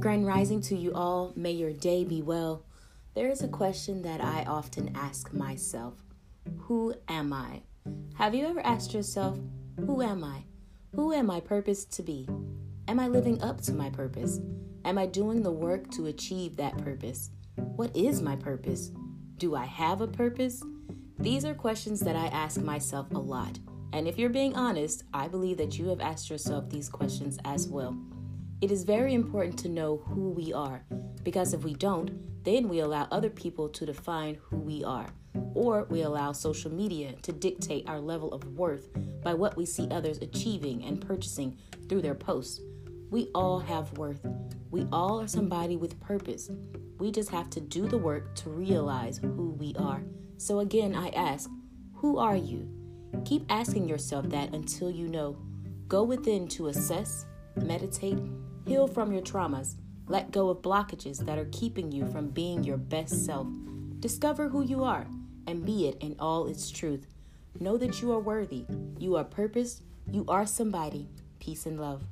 Grand rising to you all. May your day be well. There is a question that I often ask myself Who am I? Have you ever asked yourself, Who am I? Who am I purposed to be? Am I living up to my purpose? Am I doing the work to achieve that purpose? What is my purpose? Do I have a purpose? These are questions that I ask myself a lot. And if you're being honest, I believe that you have asked yourself these questions as well. It is very important to know who we are, because if we don't, then we allow other people to define who we are, or we allow social media to dictate our level of worth by what we see others achieving and purchasing through their posts. We all have worth. We all are somebody with purpose. We just have to do the work to realize who we are. So, again, I ask, who are you? Keep asking yourself that until you know. Go within to assess, meditate, heal from your traumas, let go of blockages that are keeping you from being your best self. Discover who you are and be it in all its truth. Know that you are worthy, you are purposed, you are somebody. Peace and love.